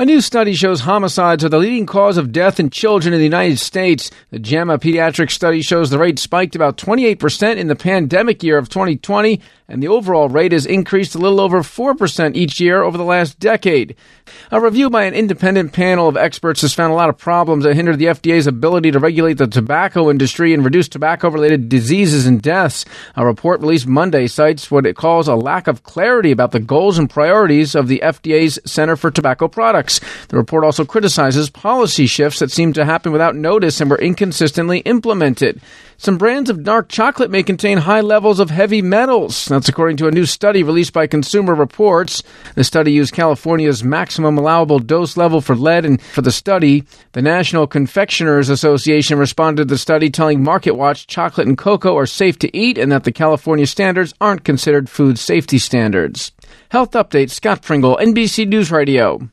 A new study shows homicides are the leading cause of death in children in the United States. The JAMA pediatric study shows the rate spiked about 28% in the pandemic year of 2020, and the overall rate has increased a little over 4% each year over the last decade. A review by an independent panel of experts has found a lot of problems that hinder the FDA's ability to regulate the tobacco industry and reduce tobacco related diseases and deaths. A report released Monday cites what it calls a lack of clarity about the goals and priorities of the FDA's Center for Tobacco Products. The report also criticizes policy shifts that seem to happen without notice and were inconsistently implemented. Some brands of dark chocolate may contain high levels of heavy metals. That's according to a new study released by Consumer Reports. The study used California's maximum allowable dose level for lead, and for the study, the National Confectioners Association responded to the study telling MarketWatch chocolate and cocoa are safe to eat and that the California standards aren't considered food safety standards. Health Update, Scott Pringle, NBC News Radio.